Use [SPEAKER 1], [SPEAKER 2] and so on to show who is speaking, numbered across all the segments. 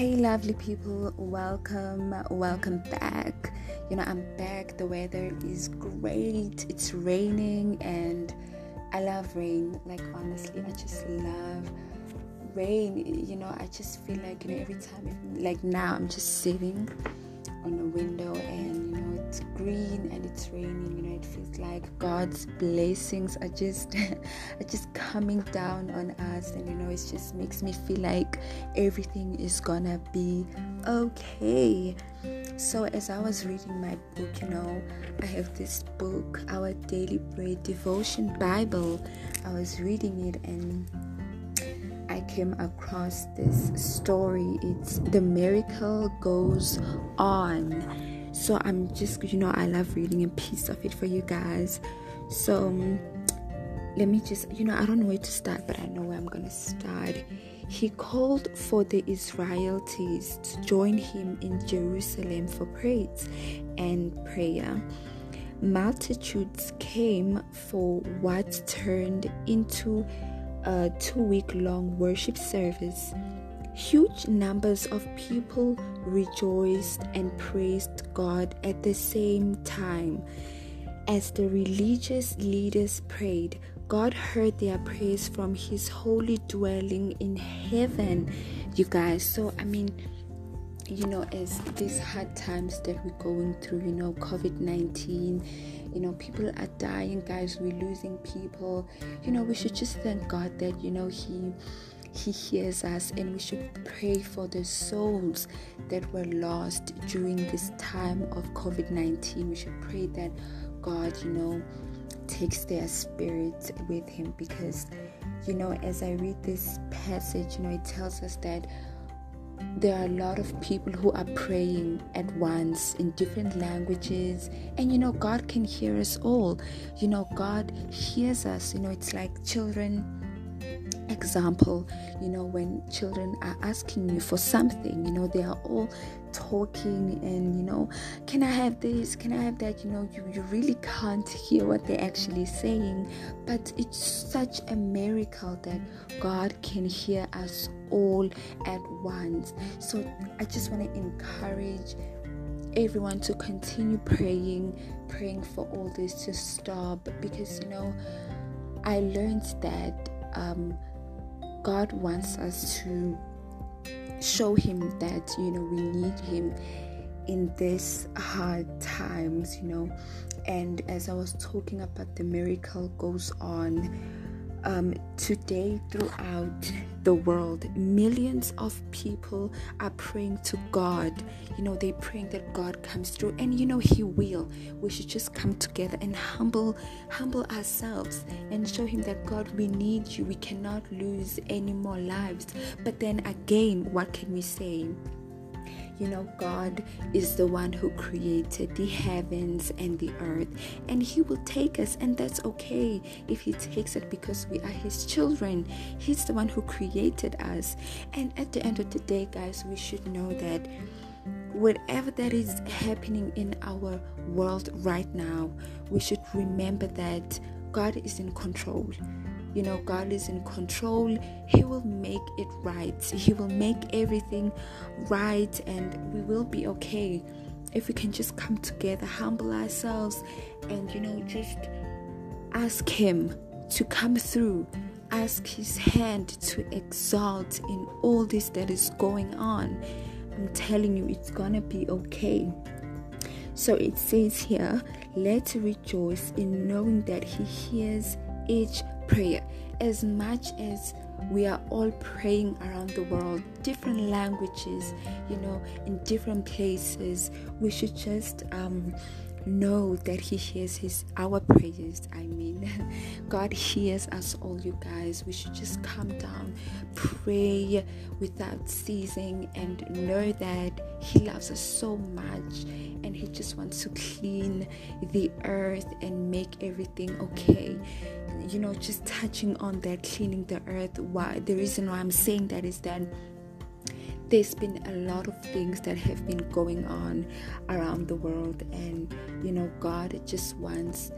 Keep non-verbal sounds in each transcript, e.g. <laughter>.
[SPEAKER 1] Hey, lovely people, welcome, welcome back. You know, I'm back. The weather is great, it's raining, and I love rain. Like, honestly, I just love rain. You know, I just feel like, you know, every time, like now, I'm just sitting on a window and like god's blessings are just <laughs> are just coming down on us and you know it just makes me feel like everything is gonna be okay so as i was reading my book you know i have this book our daily bread devotion bible i was reading it and I came across this story. It's The Miracle Goes On. So I'm just, you know, I love reading a piece of it for you guys. So um, let me just, you know, I don't know where to start, but I know where I'm to start. He called for the Israelites to join him in Jerusalem for praise and prayer multitudes came for what turned into a two week long worship service, huge numbers of people rejoiced and praised God at the same time. As the religious leaders prayed, God heard their praise from his holy dwelling in heaven. You guys, so I mean, you know, as these hard times that we're going through, you know, COVID 19 you know people are dying guys we're losing people you know we should just thank god that you know he he hears us and we should pray for the souls that were lost during this time of covid-19 we should pray that god you know takes their spirit with him because you know as i read this passage you know it tells us that there are a lot of people who are praying at once in different languages. And you know god can hear us all. You know god hears us. You know it's like children example you know when children are asking you for something you know they are all talking and you know can i have this? Can i have that? You know you, you really can't hear what they're actually saying. But it's such a miracle that god can hear us all at once. So i just want to encourage everyone to continue praying praying for all this to stop because you know i learned that um, god wants us to show him that you know we need him in these hard times you know. And as i was talking about the miracle goes on um, today throughout the world. Millions of people are praying to god. You know they're praying that god comes through. And you know he will. We should just come together and humble humble ourselves and show him that god we need you. We cannot lose any more lives. But then again what can we say you know, God is the one who created the heavens and the earth, and He will take us, and that's okay if He takes it because we are His children. He's the one who created us, and at the end of the day, guys, we should know that whatever that is happening in our world right now, we should remember that God is in control you know god is in control he will make it right. He will make everything right and we will be okay if we can just come together humble ourselves and you know just ask him to come through. Ask his hand to exalt in all this that is going on. I'm telling you it's gonna be okay. So it says here let's rejoice in knowing that he hears each prayer. As much as we are all praying around the world different languages you know in different places we should just um, know that he hears his our prayers i mean. <laughs> God hears us all you guys. We should just calm down pray without ceasing and know that he loves us so much and he just wants to clean the earth and make everything okay. You know just touching on that cleaning the earth. Why? The reason why i'm saying that is that there's been a lot of things that have been going on around the world and you know god just wants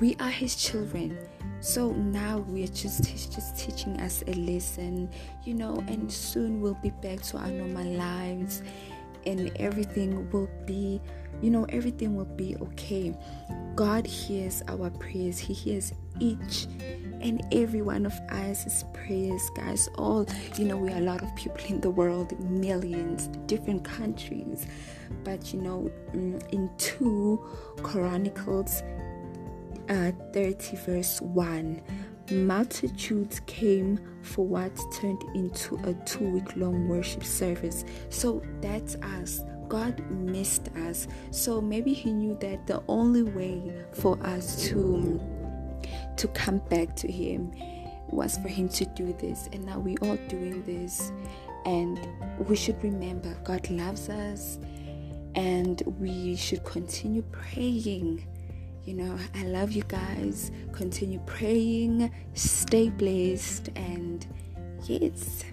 [SPEAKER 1] we are his children. So now we're just he's just teaching us a lesson you know and soon we'll be back to our normal lives and everything will be you know everything will be okay. God hears our prayers. He hears each and every one of us is prayers guys. All you know we are a lot of people in the world millions different countries. But you know mm, in 2 chronicles uh, 30 verse 1 multitudes came for what turned into a two week long worship service. So that's us. God missed us. So maybe he knew that the only way for us to to come back to him was for him to do this and now we are doing this and we should remember god loves us and we should continue praying you know, I love you guys. Continue praying, stay blessed, and yes.